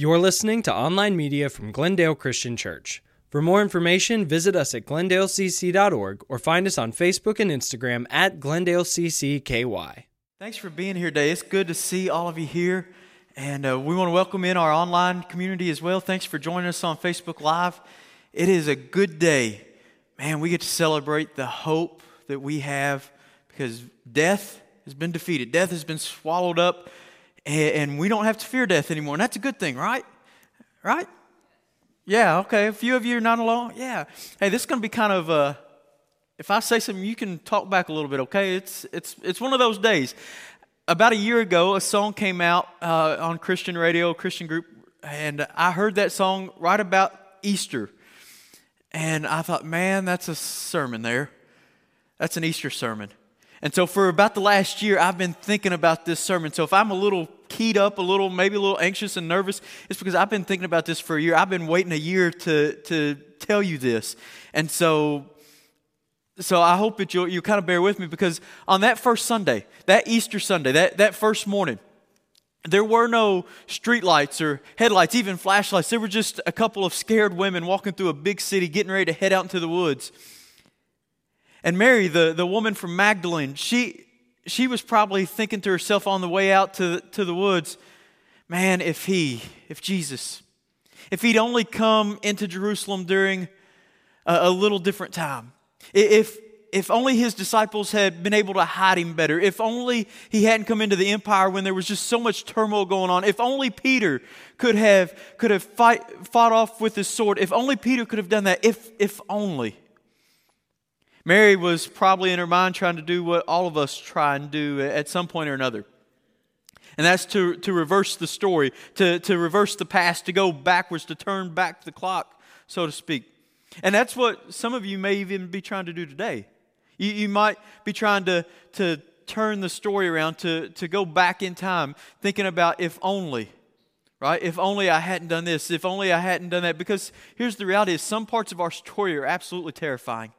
You're listening to online media from Glendale Christian Church. For more information, visit us at glendaleCC.org or find us on Facebook and Instagram at GlendaleCCKY. Thanks for being here today. It's good to see all of you here. And uh, we want to welcome in our online community as well. Thanks for joining us on Facebook Live. It is a good day. Man, we get to celebrate the hope that we have because death has been defeated, death has been swallowed up and, we don't have to fear death anymore. And that's a good thing, right? Right? Yeah, okay. A few of you are not alone. Yeah. Hey, this is going to be kind of uh, if I say something, you can talk back a little bit, okay? It's, it's, it's one of those days. About a year ago, a song came out uh, on Christian radio, Christian group, and I heard that song right about Easter. And I thought, man, that's a sermon there. That's an Easter sermon. And so, for about the last year, I've been thinking about this sermon. So, if I'm a little keyed up, a little, maybe a little anxious and nervous, it's because I've been thinking about this for a year. I've been waiting a year to, to tell you this. And so, so I hope that you'll, you'll kind of bear with me because on that first Sunday, that Easter Sunday, that, that first morning, there were no streetlights or headlights, even flashlights. There were just a couple of scared women walking through a big city, getting ready to head out into the woods. And Mary, the, the woman from Magdalene, she, she was probably thinking to herself on the way out to, to the woods, man, if he, if Jesus, if he'd only come into Jerusalem during a, a little different time, if, if only his disciples had been able to hide him better, if only he hadn't come into the empire when there was just so much turmoil going on, if only Peter could have, could have fight, fought off with his sword, if only Peter could have done that, if, if only. Mary was probably in her mind trying to do what all of us try and do at some point or another. And that's to, to reverse the story, to, to reverse the past, to go backwards, to turn back the clock, so to speak. And that's what some of you may even be trying to do today. You, you might be trying to, to turn the story around, to, to go back in time, thinking about if only, right? If only I hadn't done this, if only I hadn't done that. Because here's the reality is some parts of our story are absolutely terrifying.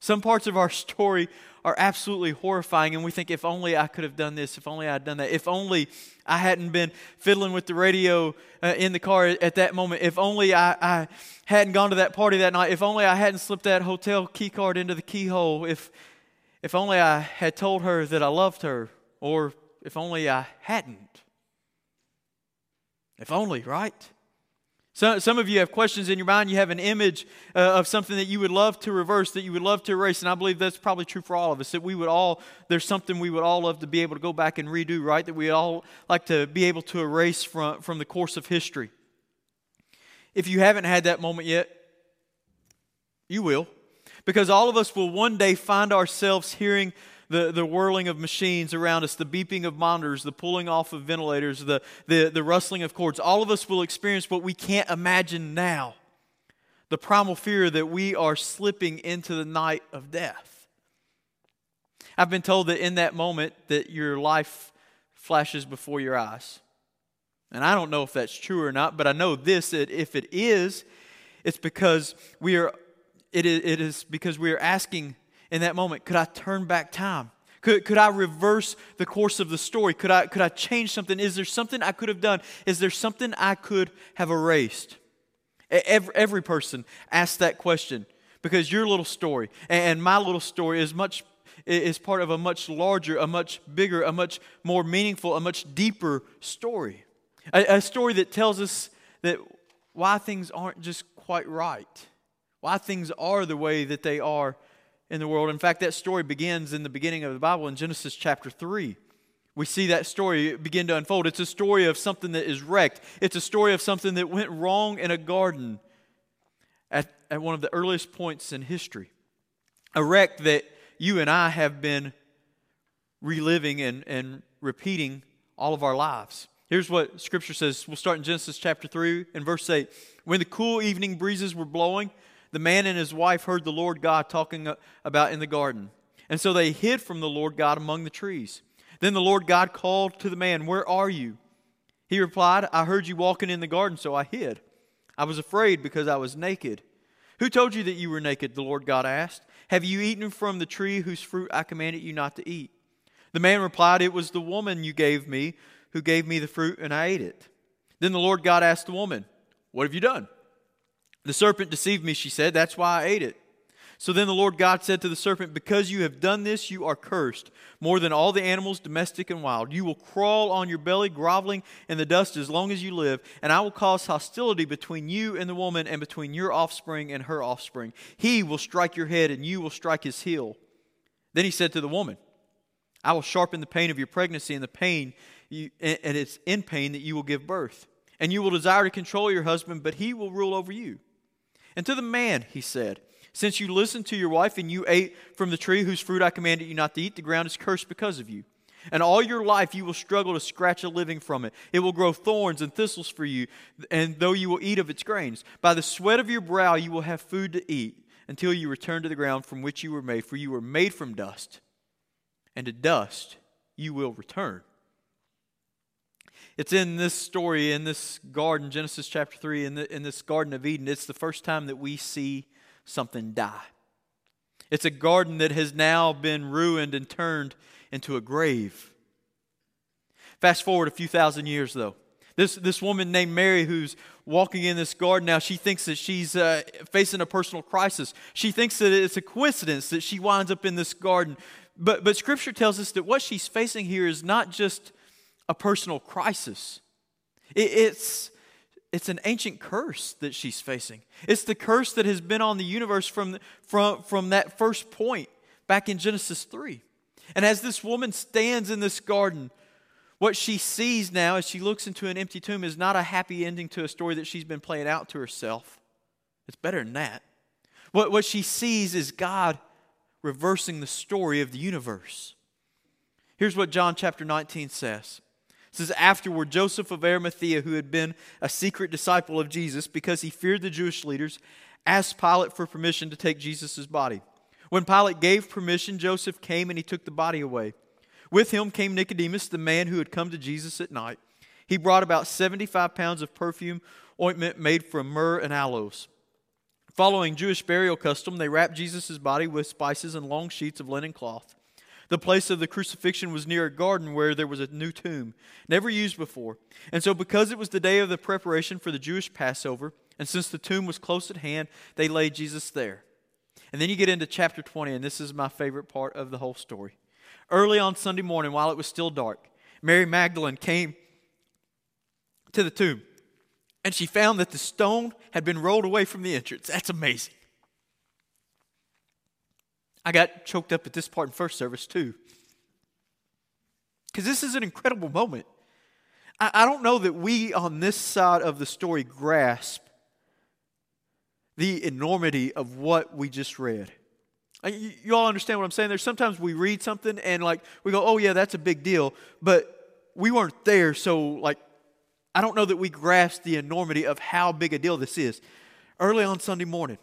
Some parts of our story are absolutely horrifying, and we think, if only I could have done this, if only I had done that, if only I hadn't been fiddling with the radio uh, in the car at that moment, if only I, I hadn't gone to that party that night, if only I hadn't slipped that hotel key card into the keyhole, if, if only I had told her that I loved her, or if only I hadn't. If only, right? Some, some of you have questions in your mind. You have an image uh, of something that you would love to reverse, that you would love to erase. And I believe that's probably true for all of us. That we would all, there's something we would all love to be able to go back and redo, right? That we all like to be able to erase from, from the course of history. If you haven't had that moment yet, you will. Because all of us will one day find ourselves hearing the, the whirling of machines around us, the beeping of monitors, the pulling off of ventilators, the, the, the rustling of cords. All of us will experience what we can't imagine now the primal fear that we are slipping into the night of death. I've been told that in that moment that your life flashes before your eyes. And I don't know if that's true or not, but I know this that if it is, it's because we are it is, it is because we are asking in that moment? Could I turn back time? Could, could I reverse the course of the story? Could I, could I change something? Is there something I could have done? Is there something I could have erased? Every, every person asks that question because your little story and my little story is much is part of a much larger, a much bigger, a much more meaningful, a much deeper story. A, a story that tells us that why things aren't just quite right, why things are the way that they are in the world. In fact, that story begins in the beginning of the Bible in Genesis chapter 3. We see that story begin to unfold. It's a story of something that is wrecked, it's a story of something that went wrong in a garden at, at one of the earliest points in history. A wreck that you and I have been reliving and, and repeating all of our lives. Here's what Scripture says. We'll start in Genesis chapter 3 and verse 8. When the cool evening breezes were blowing, the man and his wife heard the Lord God talking uh, about in the garden. And so they hid from the Lord God among the trees. Then the Lord God called to the man, Where are you? He replied, I heard you walking in the garden, so I hid. I was afraid because I was naked. Who told you that you were naked? The Lord God asked. Have you eaten from the tree whose fruit I commanded you not to eat? The man replied, It was the woman you gave me who gave me the fruit, and I ate it. Then the Lord God asked the woman, What have you done? The serpent deceived me, she said. That's why I ate it. So then the Lord God said to the serpent, Because you have done this, you are cursed, more than all the animals, domestic and wild. You will crawl on your belly, groveling in the dust as long as you live, and I will cause hostility between you and the woman, and between your offspring and her offspring. He will strike your head, and you will strike his heel. Then he said to the woman, I will sharpen the pain of your pregnancy and the pain, you, and it's in pain that you will give birth. And you will desire to control your husband, but he will rule over you. And to the man, he said, since you listened to your wife and you ate from the tree whose fruit I commanded you not to eat, the ground is cursed because of you. And all your life you will struggle to scratch a living from it. It will grow thorns and thistles for you, and though you will eat of its grains, by the sweat of your brow you will have food to eat until you return to the ground from which you were made, for you were made from dust, and to dust you will return. It's in this story, in this garden, Genesis chapter 3, in, the, in this Garden of Eden, it's the first time that we see something die. It's a garden that has now been ruined and turned into a grave. Fast forward a few thousand years, though. This, this woman named Mary, who's walking in this garden now, she thinks that she's uh, facing a personal crisis. She thinks that it's a coincidence that she winds up in this garden. But, but Scripture tells us that what she's facing here is not just a personal crisis, it's, it's an ancient curse that she's facing. It's the curse that has been on the universe from, from, from that first point back in Genesis 3. And as this woman stands in this garden, what she sees now as she looks into an empty tomb is not a happy ending to a story that she's been playing out to herself. It's better than that. What, what she sees is God reversing the story of the universe. Here's what John chapter 19 says it says, Afterward, Joseph of Arimathea, who had been a secret disciple of Jesus because he feared the Jewish leaders, asked Pilate for permission to take Jesus' body. When Pilate gave permission, Joseph came and he took the body away. With him came Nicodemus, the man who had come to Jesus at night. He brought about 75 pounds of perfume ointment made from myrrh and aloes. Following Jewish burial custom, they wrapped Jesus' body with spices and long sheets of linen cloth. The place of the crucifixion was near a garden where there was a new tomb, never used before. And so, because it was the day of the preparation for the Jewish Passover, and since the tomb was close at hand, they laid Jesus there. And then you get into chapter 20, and this is my favorite part of the whole story. Early on Sunday morning, while it was still dark, Mary Magdalene came to the tomb, and she found that the stone had been rolled away from the entrance. That's amazing. I got choked up at this part in first service too. Because this is an incredible moment. I, I don't know that we on this side of the story grasp the enormity of what we just read. Uh, you, you all understand what I'm saying? There's sometimes we read something and like we go, oh yeah, that's a big deal, but we weren't there, so like I don't know that we grasp the enormity of how big a deal this is. Early on Sunday morning,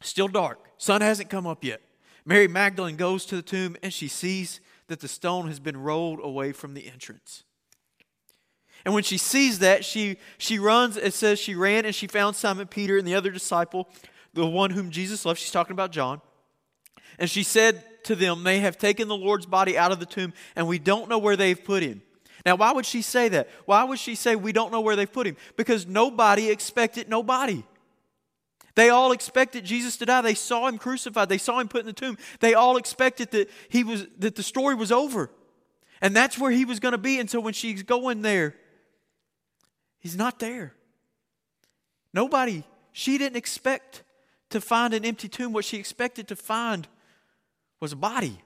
Still dark. Sun hasn't come up yet. Mary Magdalene goes to the tomb and she sees that the stone has been rolled away from the entrance. And when she sees that, she, she runs, it says she ran and she found Simon Peter and the other disciple, the one whom Jesus loved. She's talking about John. And she said to them, They have taken the Lord's body out of the tomb, and we don't know where they've put him. Now, why would she say that? Why would she say we don't know where they've put him? Because nobody expected nobody. They all expected Jesus to die. They saw him crucified. They saw him put in the tomb. They all expected that he was that the story was over. And that's where he was going to be. And so when she's going there, he's not there. Nobody, she didn't expect to find an empty tomb. What she expected to find was a body.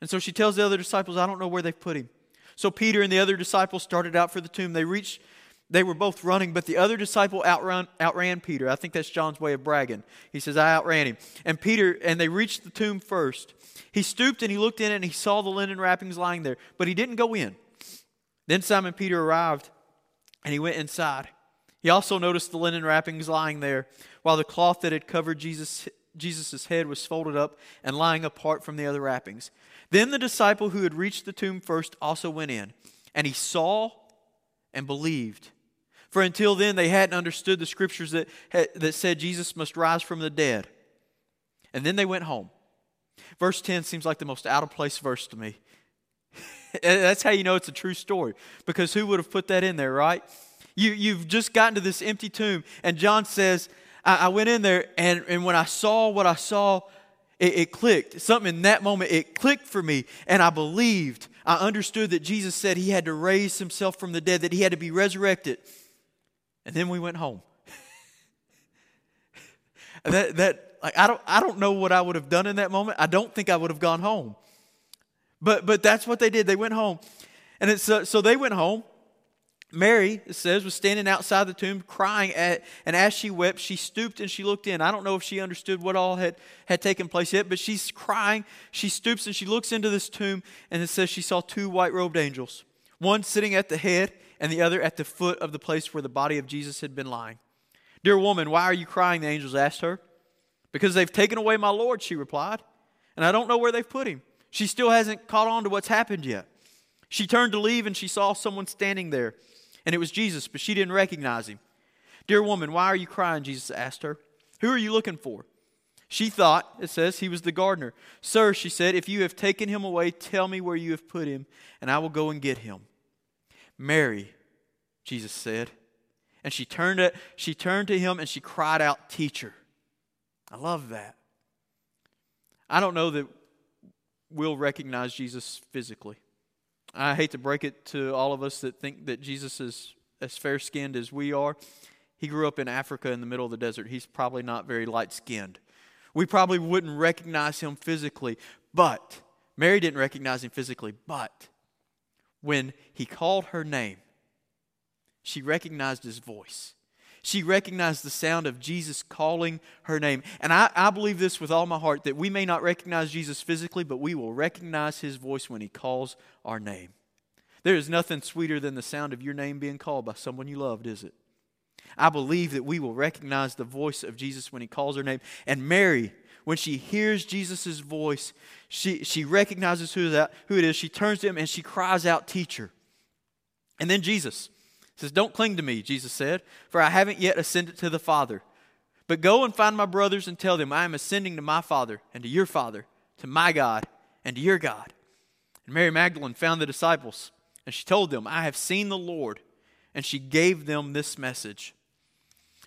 And so she tells the other disciples, I don't know where they've put him. So Peter and the other disciples started out for the tomb. They reached they were both running, but the other disciple outrun, outran Peter. I think that's John's way of bragging. He says, I outran him. And Peter, and they reached the tomb first. He stooped and he looked in and he saw the linen wrappings lying there, but he didn't go in. Then Simon Peter arrived and he went inside. He also noticed the linen wrappings lying there, while the cloth that had covered Jesus' Jesus' head was folded up and lying apart from the other wrappings. Then the disciple who had reached the tomb first also went in, and he saw and believed. For until then, they hadn't understood the scriptures that, that said Jesus must rise from the dead. And then they went home. Verse 10 seems like the most out of place verse to me. That's how you know it's a true story. Because who would have put that in there, right? You, you've just gotten to this empty tomb, and John says, I, I went in there, and, and when I saw what I saw, it, it clicked. Something in that moment, it clicked for me, and I believed. I understood that Jesus said he had to raise himself from the dead, that he had to be resurrected. And then we went home. that, that, like, I, don't, I don't know what I would have done in that moment. I don't think I would have gone home. But, but that's what they did. They went home. And it's, uh, so they went home. Mary, it says, was standing outside the tomb crying, at, and as she wept, she stooped and she looked in. I don't know if she understood what all had, had taken place yet, but she's crying. She stoops and she looks into this tomb, and it says she saw two white robed angels, one sitting at the head and the other at the foot of the place where the body of Jesus had been lying. Dear woman, why are you crying? The angels asked her. Because they've taken away my Lord, she replied, and I don't know where they've put him. She still hasn't caught on to what's happened yet. She turned to leave and she saw someone standing there, and it was Jesus, but she didn't recognize him. Dear woman, why are you crying? Jesus asked her. Who are you looking for? She thought, it says, he was the gardener. Sir, she said, if you have taken him away, tell me where you have put him, and I will go and get him. Mary, Jesus said. And she turned, to, she turned to him and she cried out, Teacher. I love that. I don't know that we'll recognize Jesus physically. I hate to break it to all of us that think that Jesus is as fair skinned as we are. He grew up in Africa in the middle of the desert. He's probably not very light skinned. We probably wouldn't recognize him physically, but Mary didn't recognize him physically, but when he called her name, she recognized his voice. She recognized the sound of Jesus calling her name. And I, I believe this with all my heart that we may not recognize Jesus physically, but we will recognize his voice when he calls our name. There is nothing sweeter than the sound of your name being called by someone you loved, is it? I believe that we will recognize the voice of Jesus when he calls her name. And Mary, when she hears Jesus' voice, she, she recognizes who, that, who it is. She turns to him and she cries out, Teacher. And then Jesus, says, Don't cling to me, Jesus said, for I haven't yet ascended to the Father. But go and find my brothers and tell them, I am ascending to my Father and to your Father, to my God and to your God. And Mary Magdalene found the disciples, and she told them, I have seen the Lord. And she gave them this message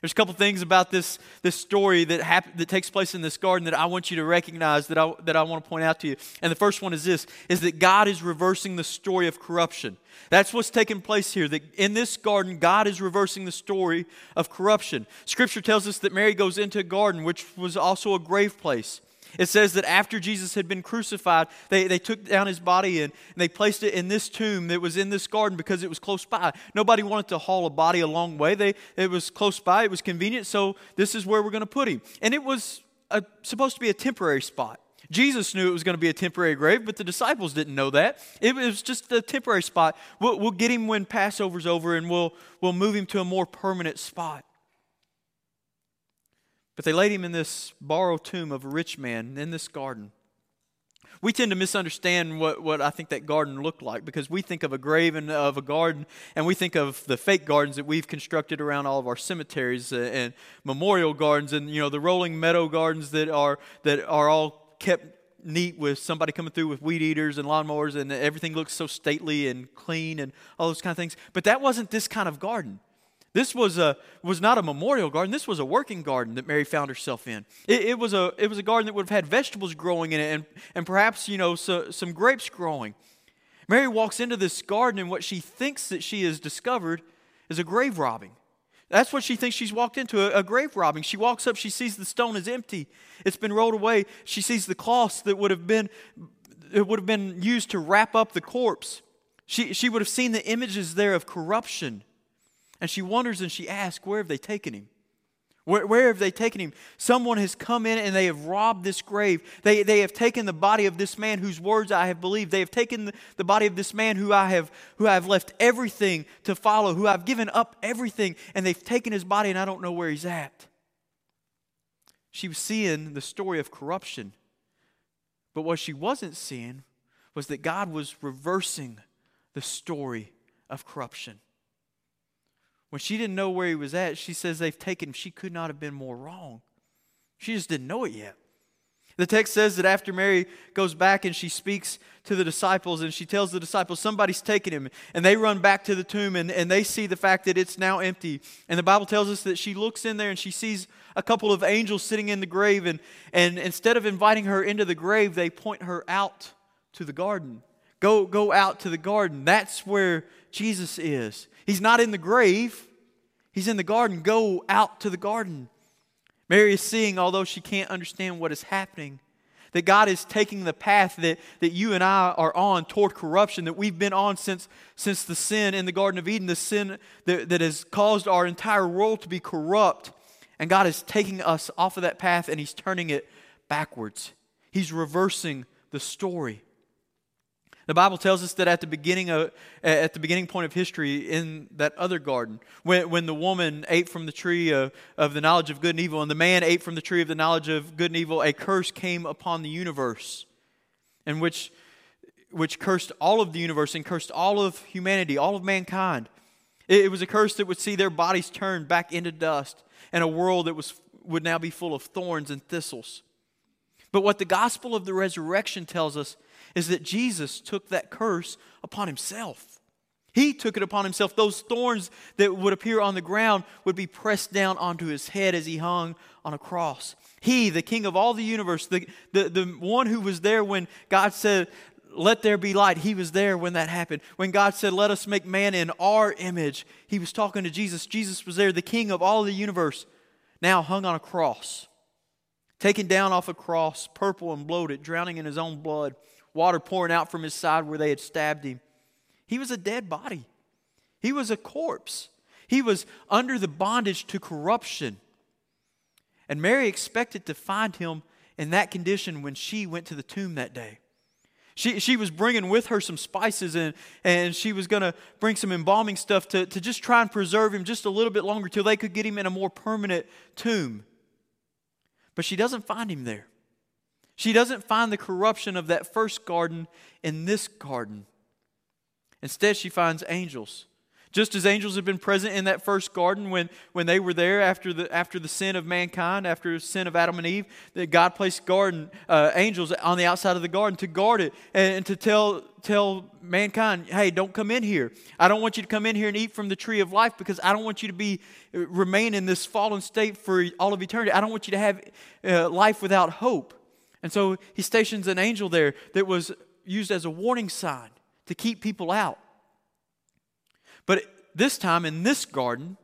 there's a couple things about this, this story that, hap- that takes place in this garden that I want you to recognize that I, that I want to point out to you. And the first one is this, is that God is reversing the story of corruption. That's what's taking place here. That in this garden, God is reversing the story of corruption. Scripture tells us that Mary goes into a garden, which was also a grave place. It says that after Jesus had been crucified, they, they took down his body and, and they placed it in this tomb that was in this garden because it was close by. Nobody wanted to haul a body a long way. They, it was close by, it was convenient, so this is where we're going to put him. And it was a, supposed to be a temporary spot. Jesus knew it was going to be a temporary grave, but the disciples didn't know that. It was just a temporary spot. We'll, we'll get him when Passover's over and we'll, we'll move him to a more permanent spot. But they laid him in this borrowed tomb of a rich man in this garden. We tend to misunderstand what, what I think that garden looked like because we think of a grave and of a garden, and we think of the fake gardens that we've constructed around all of our cemeteries uh, and memorial gardens, and you know the rolling meadow gardens that are that are all kept neat with somebody coming through with weed eaters and lawnmowers, and everything looks so stately and clean and all those kind of things. But that wasn't this kind of garden. This was, a, was not a memorial garden. This was a working garden that Mary found herself in. It, it, was, a, it was a garden that would have had vegetables growing in it and, and perhaps, you know, so, some grapes growing. Mary walks into this garden and what she thinks that she has discovered is a grave robbing. That's what she thinks she's walked into, a, a, grave robbing. She walks up, she sees the stone is empty. It's been rolled away. She sees the cloths that would have been, it would have been used to wrap up the corpse. She, she would have seen the images there of corruption and she wonders and she asks, Where have they taken him? Where, where, have they taken him? Someone has come in and they have robbed this grave. They, they have taken the body of this man whose words I have believed. They have taken the, the body of this man who I, have, who I have left everything to follow, who I've given up everything, and they've taken his body and I don't know where he's at. She was seeing the story of corruption. But what she wasn't seeing was that God was reversing the story of corruption. When she didn't know where he was at, she says they've taken him. She could not have been more wrong. She just didn't know it yet. The text says that after Mary goes back and she speaks to the disciples and she tells the disciples, somebody's taken him. And they run back to the tomb and, and they see the fact that it's now empty. And the Bible tells us that she looks in there and she sees a couple of angels sitting in the grave. And, and instead of inviting her into the grave, they point her out to the garden. Go, go out to the garden. That's where Jesus is. He's not in the grave, he's in the garden. Go out to the garden. Mary is seeing, although she can't understand what is happening, that God is taking the path that, that you and I are on toward corruption, that we've been on since, since the sin in the Garden of Eden, the sin that, that has caused our entire world to be corrupt. And God is taking us off of that path and He's turning it backwards. He's reversing the story. The Bible tells us that at the beginning of, at the beginning point of history in that other garden, when, when the woman ate from the tree of, of the knowledge of good and evil, and the man ate from the tree of the knowledge of good and evil, a curse came upon the universe, and which which cursed all of the universe and cursed all of humanity, all of mankind. It, it was a curse that would see their bodies turned back into dust, and a world that was would now be full of thorns and thistles. But what the gospel of the resurrection tells us is that Jesus took that curse upon himself. He took it upon himself. Those thorns that would appear on the ground would be pressed down onto his head as he hung on a cross. He, the king of all the universe, the, the, the one who was there when God said, Let there be light, he was there when that happened. When God said, Let us make man in our image, he was talking to Jesus. Jesus was there, the king of all the universe, now hung on a cross, taken down off a cross, purple and bloated, drowning in his own blood water pouring out from his side where they had stabbed him. He was a dead body, he was a corpse. He was under the bondage to corruption. And Mary expected to find him in that condition when she went to the tomb that day. She, she was bringing with her some spices and, and she was going to bring some embalming stuff to, to just try and preserve him just a little bit longer till they could get him in a more permanent tomb. But she doesn't find him there. She doesn't find the corruption of that first garden in this garden. Instead, she finds angels. Just as angels have been present in that first garden when, when they were there after the, after the sin of mankind, after the sin of Adam and Eve, that God placed garden uh, angels on the outside of the garden to guard it and, and to tell, tell mankind, hey, don't come in here. I don't want you to come in here and eat from the tree of life because I don't want you to be uh, remain in this fallen state for all of eternity. I don't want you to have uh, life without hope. And so he stations an angel there that was used as a warning sign to keep people out. But this time in this garden,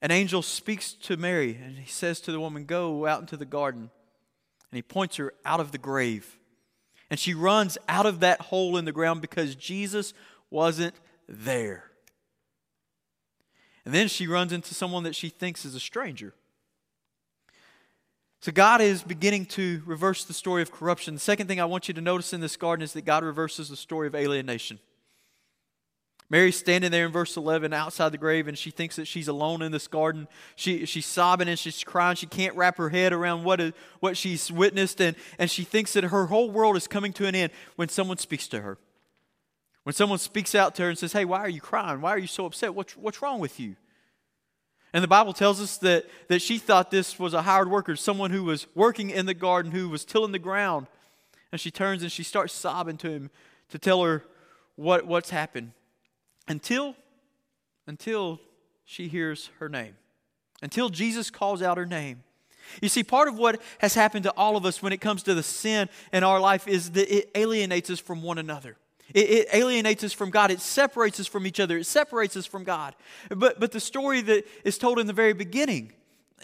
an angel speaks to Mary and he says to the woman, Go out into the garden. And he points her out of the grave. And she runs out of that hole in the ground because Jesus wasn't there. And then she runs into someone that she thinks is a stranger. So God is beginning to reverse the story of corruption. The second thing I want you to notice in this garden is that God reverses the story of alienation. Mary's standing there in verse 11 outside the grave, and she thinks that she's alone in this garden. She, she's sobbing and she's crying. She can't wrap her head around what, is, what she's witnessed, and, and she thinks that her whole world is coming to an end when someone speaks to her. When someone speaks out to her and says, Hey, why are you crying? Why are you so upset? What's, what's wrong with you? And the Bible tells us that, that she thought this was a hired worker, someone who was working in the garden, who was tilling the ground. And she turns and she starts sobbing to him to tell her what, what's happened. Until, until she hears her name. Until Jesus calls out her name. You see, part of what has happened to all of us when it comes to the sin in our life is that it alienates us from one another. It, it, alienates us from God. It separates us from each other. It separates us from God. But, but the story that is told in the very beginning,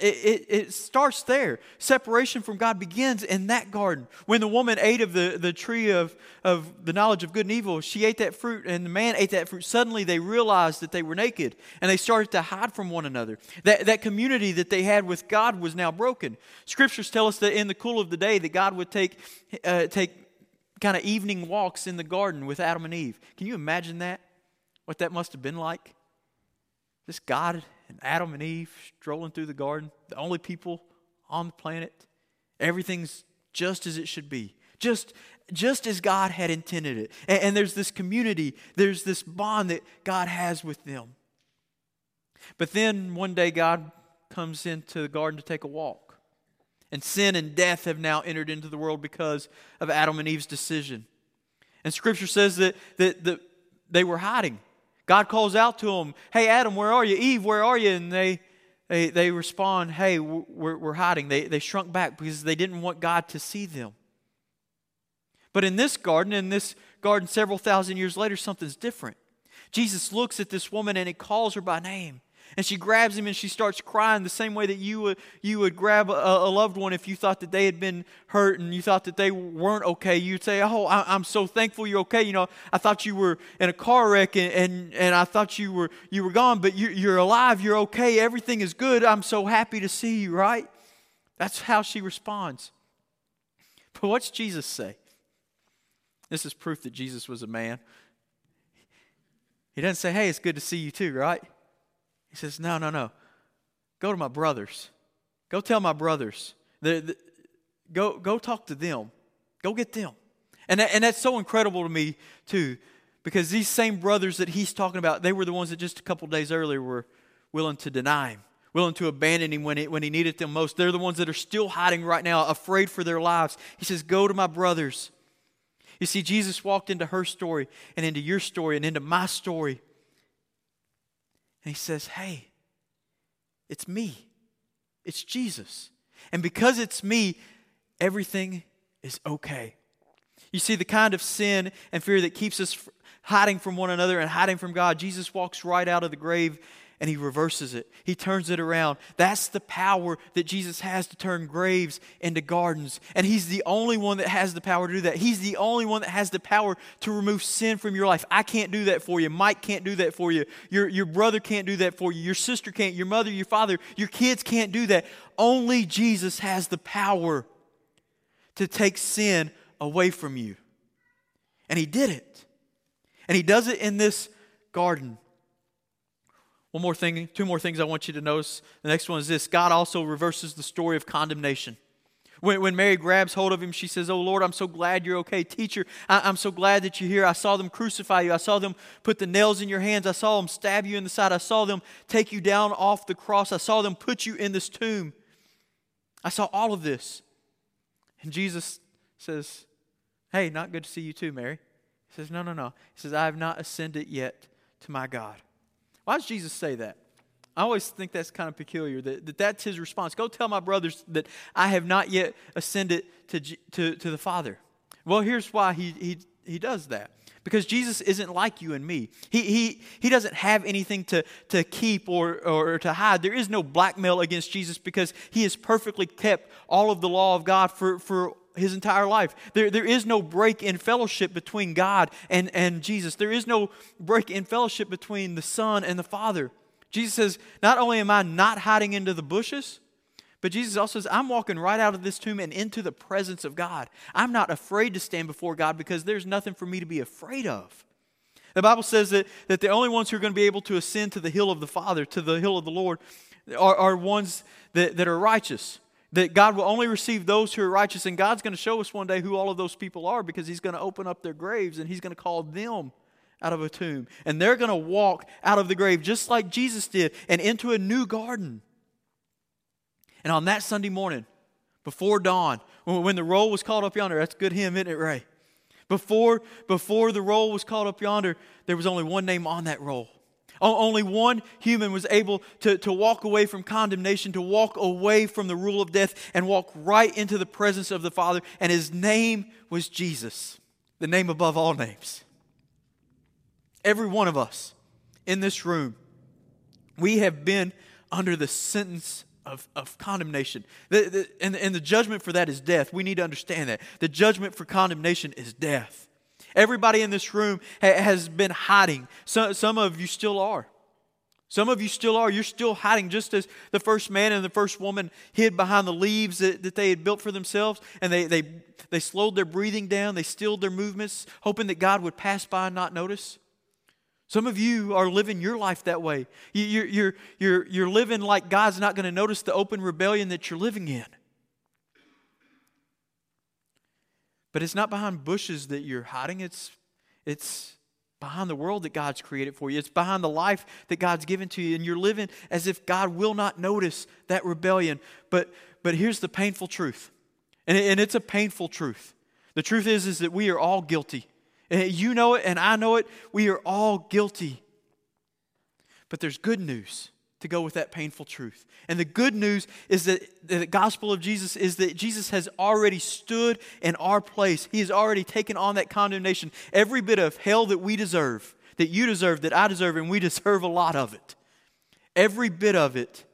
it, it, it, starts there. Separation from God begins in that garden. When the woman ate of the, the tree of, of the knowledge of good and evil, she ate that fruit, and the man ate that fruit. Suddenly they realized that they were naked, and they started to hide from one another. That, that community that they had with God was now broken. Scriptures tell us that in the cool of the day, that God would take, uh, take kind of evening walks in the garden with Adam and Eve. Can you imagine that? What that must have been like? This God and Adam and Eve strolling through the garden, the only people on the planet. Everything's just as it should be. Just just as God had intended it. And, and there's this community, there's this bond that God has with them. But then one day God comes into the garden to take a walk. And sin and death have now entered into the world because of Adam and Eve's decision. And Scripture says that, that, that they were hiding. God calls out to them, Hey, Adam, where are you? Eve, where are you? And they, they, they respond, Hey, we're, we're hiding. They, they shrunk back because they didn't want God to see them. But in this garden, in this garden several thousand years later, something's different. Jesus looks at this woman and he calls her by name. And she grabs him and she starts crying the same way that you would, you would grab a, a, loved one if you thought that they had been hurt and you thought that they weren't okay. You'd say, Oh, I, am so thankful you're okay. You know, I thought you were in a car wreck and, and, and I thought you were, you were gone, but you, you're alive. You're okay. Everything is good. I'm so happy to see you, right? That's how she responds. But what's Jesus say? This is proof that Jesus was a man. He doesn't say, Hey, it's good to see you too, right? He says, No, no, no. Go to my brothers. Go tell my brothers. The, the, go, go talk to them. Go get them. And, and that's so incredible to me, too, because these same brothers that he's talking about, they were the ones that just a couple days earlier were willing to deny him, willing to abandon him when, when he needed them most. They're the ones that are still hiding right now, afraid for their lives. He says, Go to my brothers. You see, Jesus walked into her story and into your story and into my story. And he says, Hey, it's me. It's Jesus. And because it's me, everything is okay. You see, the kind of sin and fear that keeps us hiding from one another and hiding from God, Jesus walks right out of the grave and he reverses it. He turns it around. That's the power that Jesus has to turn graves into gardens. And he's the only one that has the power to do that. He's the only one that has the power to remove sin from your life. I can't do that for you. Mike can't do that for you. Your, your brother can't do that for you. Your sister can't. Your mother, your father, your kids can't do that. Only Jesus has the power to take sin away from you. And he did it. And he does it in this garden. One more thing, two more things I want you to notice. The next one is this God also reverses the story of condemnation. When, when Mary grabs hold of him, she says, Oh Lord, I'm so glad you're okay. Teacher, I, am so glad that you're here. I saw them crucify you. I saw them put the nails in your hands. I saw them stab you in the side. I saw them take you down off the cross. I saw them put you in this tomb. I saw all of this. And Jesus says, Hey, not good to see you too, Mary. He says, No, no, no. He says, I have not ascended yet to my God. Why does Jesus say that? I always think that's kind of peculiar that, that that's his response. Go tell my brothers that I have not yet ascended to, to, to the Father. Well, here's why he, he, he does that. Because Jesus isn't like you and me. He, he, he doesn't have anything to, to keep or, or to hide. There is no blackmail against Jesus because he has perfectly kept all of the law of God for, for his entire life. There, there is no break in fellowship between God and, and Jesus. There is no break in fellowship between the Son and the Father. Jesus says, Not only am I not hiding into the bushes, but Jesus also says, I'm walking right out of this tomb and into the presence of God. I'm not afraid to stand before God because there's nothing for me to be afraid of. The Bible says that, that the only ones who are going to be able to ascend to the hill of the Father, to the hill of the Lord, are, are ones that, that are righteous. That God will only receive those who are righteous, and God's going to show us one day who all of those people are because He's going to open up their graves and He's going to call them out of a tomb. And they're going to walk out of the grave just like Jesus did and into a new garden. And on that Sunday morning, before dawn, when the roll was called up yonder, that's a good hymn, isn't it, Ray? Before, before the roll was called up yonder, there was only one name on that roll. Only one human was able to, to walk away from condemnation, to walk away from the rule of death, and walk right into the presence of the Father. And his name was Jesus, the name above all names. Every one of us in this room, we have been under the sentence of, of condemnation. The, the, and, and the judgment for that is death. We need to understand that. The judgment for condemnation is death. Everybody in this room ha- has been hiding. So, some of you still are. Some of you still are. You're still hiding, just as the first man and the first woman hid behind the leaves that, that they had built for themselves, and they, they, they slowed their breathing down, they stilled their movements, hoping that God would pass by and not notice. Some of you are living your life that way. You, are you're, you're, you're living like God's not going to notice the open rebellion that you're living in. But it's not behind bushes that you're hiding, it's, it's behind the world that God's created for you. It's behind the life that God's given to you, and you're living as if God will not notice that rebellion. But, but here's the painful truth. And, and it's a painful truth. The truth is, is that we are all guilty. You know it, and I know it. We are all guilty. But there's good news to go with that painful truth. And the good news is that the gospel of Jesus is that Jesus has already stood in our place. He has already taken on that condemnation, every bit of hell that we deserve, that you deserve, that I deserve, and we deserve a lot of it. Every bit of it,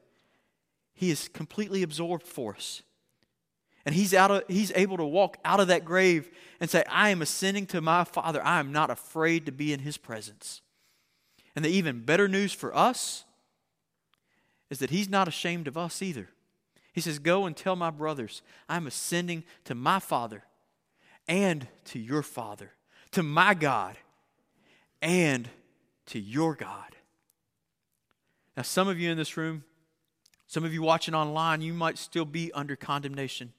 He is completely absorbed for us. And he's, out of, he's able to walk out of that grave and say, I am ascending to my Father. I am not afraid to be in His presence. And the even better news for us is that he's not ashamed of us either. He says, Go and tell my brothers, I'm ascending to my Father and to your Father, to my God and to your God. Now, some of you in this room, some of you watching online, you might still be under condemnation.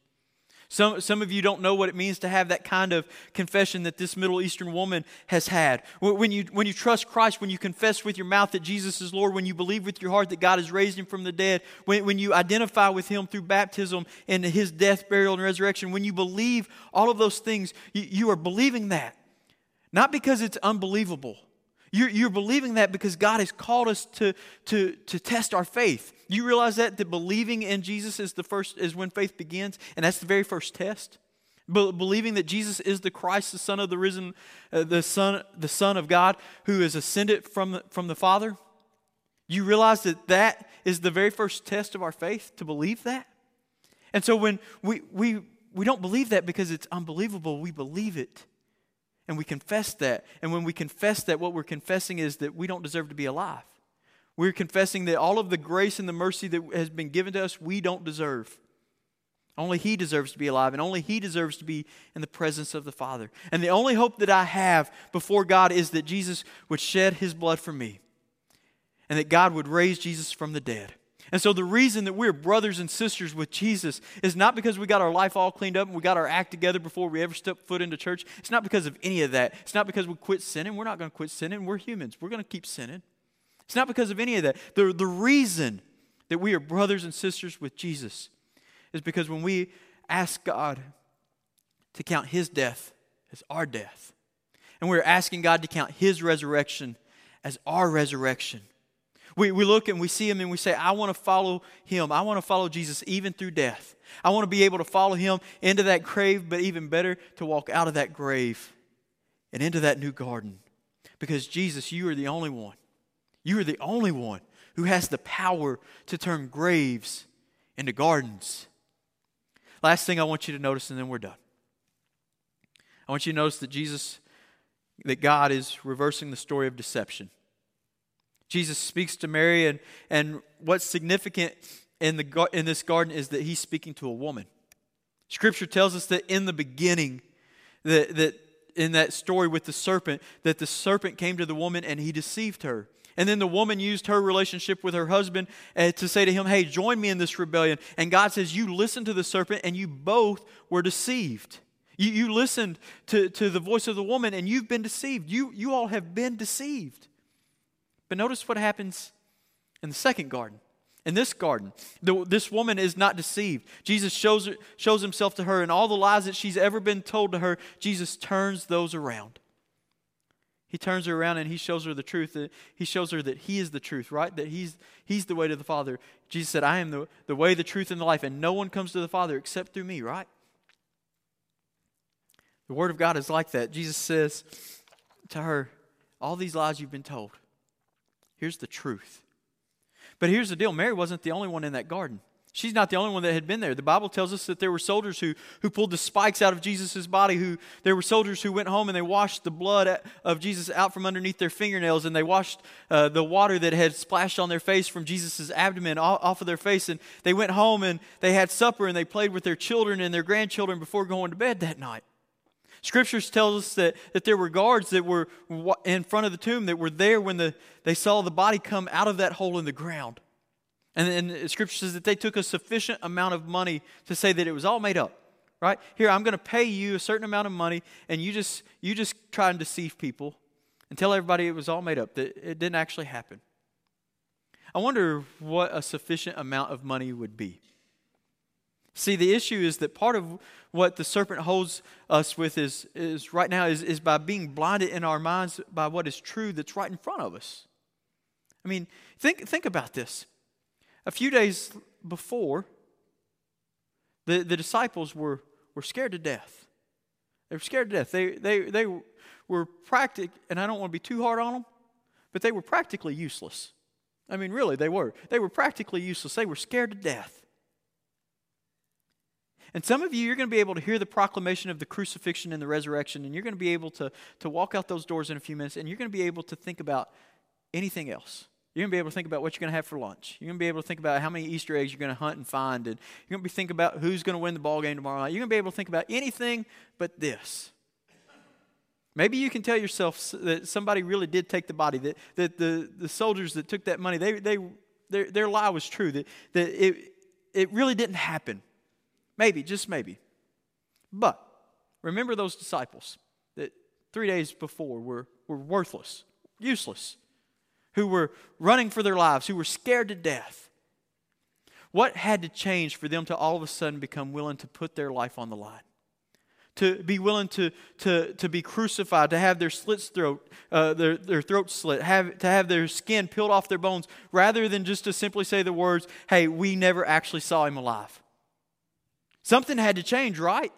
Some, some of you don't know what it means to have that kind of confession that this Middle Eastern woman has had. When you, when you trust Christ, when you confess with your mouth that Jesus is Lord, when you believe with your heart that God has raised him from the dead, when, when you identify with him through baptism and his death, burial, and resurrection, when you believe all of those things, you, you are believing that. Not because it's unbelievable. You're, you're believing that because God has called us to, to, to test our faith. You realize that that believing in Jesus is the first is when faith begins, and that's the very first test. Be- believing that Jesus is the Christ, the Son of the risen, uh, the Son, the Son of God, who is ascended from the, from the Father. You realize that that is the very first test of our faith to believe that. And so when we we we don't believe that because it's unbelievable, we believe it. And we confess that. And when we confess that, what we're confessing is that we don't deserve to be alive. We're confessing that all of the grace and the mercy that has been given to us, we don't deserve. Only He deserves to be alive, and only He deserves to be in the presence of the Father. And the only hope that I have before God is that Jesus would shed His blood for me, and that God would raise Jesus from the dead. And so, the reason that we're brothers and sisters with Jesus is not because we got our life all cleaned up and we got our act together before we ever step foot into church. It's not because of any of that. It's not because we quit sinning. We're not going to quit sinning. We're humans. We're going to keep sinning. It's not because of any of that. The, the reason that we are brothers and sisters with Jesus is because when we ask God to count his death as our death, and we're asking God to count his resurrection as our resurrection, we, we look and we see him and we say, I want to follow him. I want to follow Jesus even through death. I want to be able to follow him into that grave, but even better, to walk out of that grave and into that new garden. Because Jesus, you are the only one you are the only one who has the power to turn graves into gardens. Last thing I want you to notice, and then we're done. I want you to notice that Jesus, that God is reversing the story of deception. Jesus speaks to Mary, and, and what's significant in, the, in this garden is that he's speaking to a woman. Scripture tells us that in the beginning, that, that in that story with the serpent, that the serpent came to the woman and he deceived her. And then the woman used her relationship with her husband uh, to say to him, Hey, join me in this rebellion. And God says, You listened to the serpent and you both were deceived. You, you listened to, to the voice of the woman and you've been deceived. You, you all have been deceived. But notice what happens in the second garden. In this garden, the, this woman is not deceived. Jesus shows, shows himself to her, and all the lies that she's ever been told to her, Jesus turns those around. He turns her around and he shows her the truth. That he shows her that he is the truth, right? That he's, he's the way to the Father. Jesus said, I am the, the way, the truth, and the life, and no one comes to the Father except through me, right? The Word of God is like that. Jesus says to her, All these lies you've been told, here's the truth. But here's the deal Mary wasn't the only one in that garden. She's not the only one that had been there. The Bible tells us that there were soldiers who, who pulled the spikes out of Jesus' body, who there were soldiers who went home and they washed the blood of Jesus out from underneath their fingernails, and they washed uh, the water that had splashed on their face from Jesus' abdomen off, off of their face. And they went home and they had supper and they played with their children and their grandchildren before going to bed that night. Scriptures tells us that, that there were guards that were in front of the tomb that were there when the, they saw the body come out of that hole in the ground. And, and scripture says that they took a sufficient amount of money to say that it was all made up. Right? Here, I'm going to pay you a certain amount of money, and you just you just try and deceive people and tell everybody it was all made up, that it didn't actually happen. I wonder what a sufficient amount of money would be. See, the issue is that part of what the serpent holds us with is, is right now is, is by being blinded in our minds by what is true that's right in front of us. I mean, think, think about this. A few days before, the, the disciples were, were scared to death. They were scared to death. They, they, they were practic, and I don't want to be too hard on them, but they were practically useless. I mean, really, they were. They were practically useless. They were scared to death. And some of you, you're going to be able to hear the proclamation of the crucifixion and the resurrection, and you're going to be able to, to walk out those doors in a few minutes, and you're going to be able to think about anything else. You're going to be able to think about what you're going to have for lunch. You're going to be able to think about how many Easter eggs you're going to hunt and find. And you're going to be thinking about who's going to win the ball game tomorrow night. You're going to be able to think about anything but this. Maybe you can tell yourself that somebody really did take the body, that, that the, the soldiers that took that money, they, they, their, their lie was true, that, that it, it really didn't happen. Maybe, just maybe. But remember those disciples that three days before were, were worthless, useless, who were running for their lives, who were scared to death. What had to change for them to all of a sudden become willing to put their life on the line? to be willing to, to, to be crucified, to have their slits throat, uh, their, their throat slit, have, to have their skin peeled off their bones, rather than just to simply say the words, hey, we never actually saw him alive. Something had to change, right?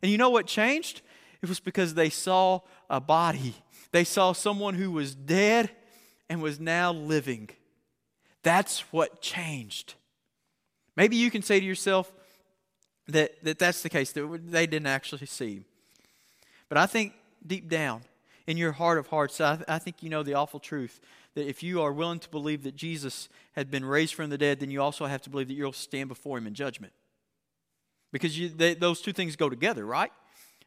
And you know what changed? It was because they saw a body. They saw someone who was dead and was now living. That's what changed. Maybe you can say to yourself, that, that that's the case, that they didn't actually see. But I think deep down, in your heart of hearts, I, I think you know the awful truth that if you are willing to believe that Jesus had been raised from the dead, then you also have to believe that you'll stand before him in judgment. Because you, they, those two things go together, right?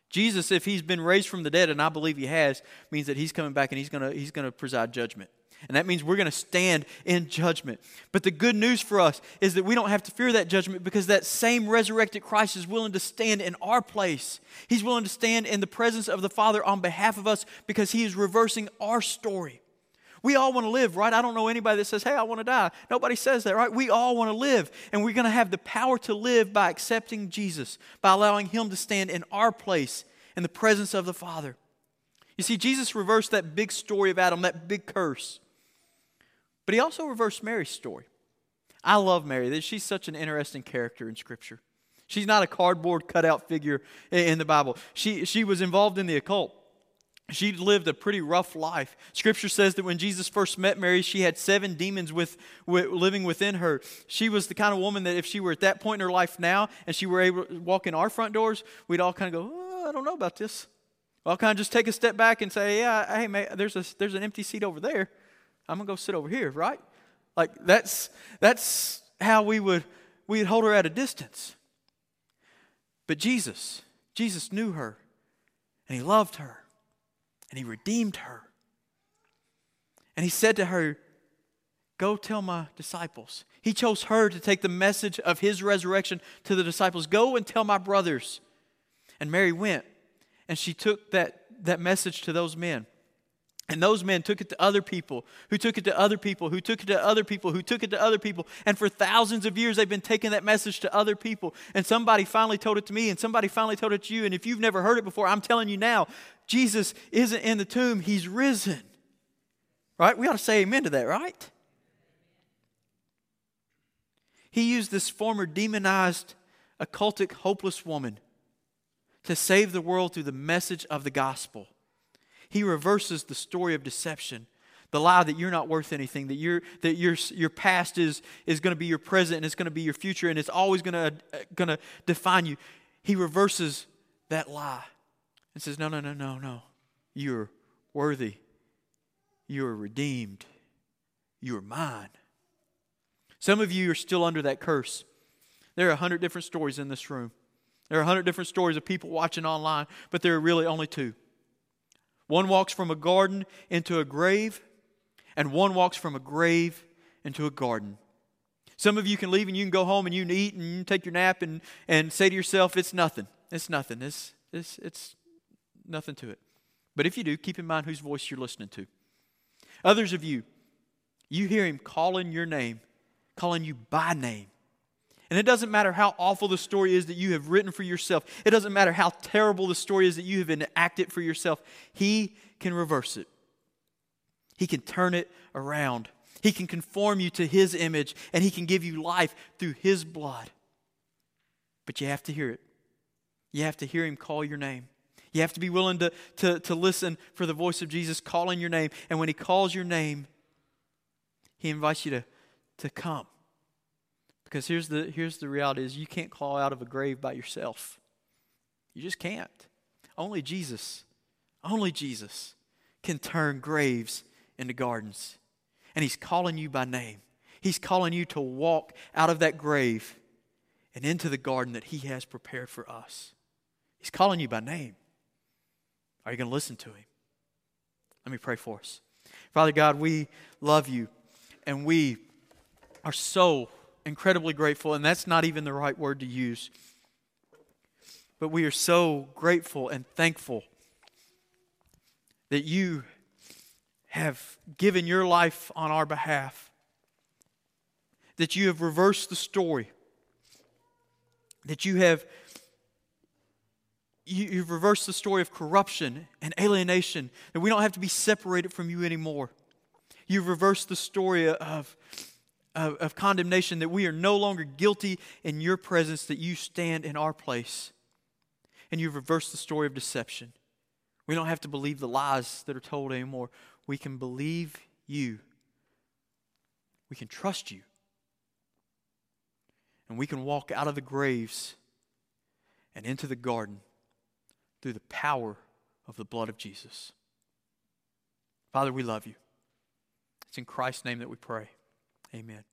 Jesus, if he's been raised from the dead, and I believe he has, means that he's coming back and he's going he's to preside judgment. And that means we're going to stand in judgment. But the good news for us is that we don't have to fear that judgment because that same resurrected Christ is willing to stand in our place. He's willing to stand in the presence of the Father on behalf of us because he is reversing our story. We all want to live, right? I don't know anybody that says, hey, I want to die. Nobody says that, right? We all want to live. And we're going to have the power to live by accepting Jesus, by allowing him to stand in our place in the presence of the Father. You see, Jesus reversed that big story of Adam, that big curse. But he also reversed Mary's story. I love Mary. She's such an interesting character in Scripture. She's not a cardboard cutout figure in the Bible. She, she was involved in the occult. She lived a pretty rough life. Scripture says that when Jesus first met Mary, she had seven demons with, with, living within her. She was the kind of woman that if she were at that point in her life now and she were able to walk in our front doors, we'd all kind of go, oh, I don't know about this. I'll kind of just take a step back and say, yeah, hey, man, there's, a, there's an empty seat over there. I'm gonna go sit over here, right? Like that's that's how we would we'd hold her at a distance. But Jesus, Jesus knew her, and he loved her, and he redeemed her. And he said to her, Go tell my disciples. He chose her to take the message of his resurrection to the disciples. Go and tell my brothers. And Mary went, and she took that, that message to those men. And those men took it to other people, who took it to other people, who took it to other people, who took it to other people. And for thousands of years, they've been taking that message to other people. And somebody finally told it to me, and somebody finally told it to you. And if you've never heard it before, I'm telling you now Jesus isn't in the tomb, he's risen. Right? We ought to say amen to that, right? He used this former demonized, occultic, hopeless woman to save the world through the message of the gospel. He reverses the story of deception. The lie that you're not worth anything, that, you that your, your past is, is going to be your present and it's going to be your future and it's always going to, going to define you. He reverses that lie and says, No, no, no, no, no. You're worthy. You are redeemed. You are mine. Some of you are still under that curse. There are a hundred different stories in this room. There are a hundred different stories of people watching online, but there are really only two. One walks from a garden into a grave, and one walks from a grave into a garden. Some of you can leave and you can go home and you can eat and you take your nap and, and say to yourself, it's nothing. It's nothing. It's, it's, it's nothing to it. But if you do, keep in mind whose voice you're listening to. Others of you, you hear him calling your name, calling you by name. And it doesn't matter how awful the story is that you have written for yourself, it doesn't matter how terrible the story is that you have enacted for yourself. He can reverse it, He can turn it around. He can conform you to His image, and He can give you life through His blood. But you have to hear it. You have to hear Him call your name. You have to be willing to, to, to listen for the voice of Jesus calling your name. And when He calls your name, He invites you to, to come. Because here's the, here's the reality is you can't call out of a grave by yourself. You just can't. Only Jesus, only Jesus can turn graves into gardens. And He's calling you by name. He's calling you to walk out of that grave and into the garden that He has prepared for us. He's calling you by name. Are you going to listen to Him? Let me pray for us. Father God, we love you and we are so incredibly grateful, and that's not even the right word to use. But we are so grateful and thankful that you have given your life on our behalf, that you have reversed the story, that you have you, have reversed the story of corruption and alienation, that we don't have to be separated from you anymore. You've reversed the story of, of, of condemnation, that we are no longer guilty in your presence, that you stand in our place. And you've reversed the story of deception. We don't have to believe the lies that are told anymore. We can believe you. We can trust you. And we can walk out of the graves and into the garden through the power of the blood of Jesus. Father, we love you. It's in Christ's name that we pray. Amen.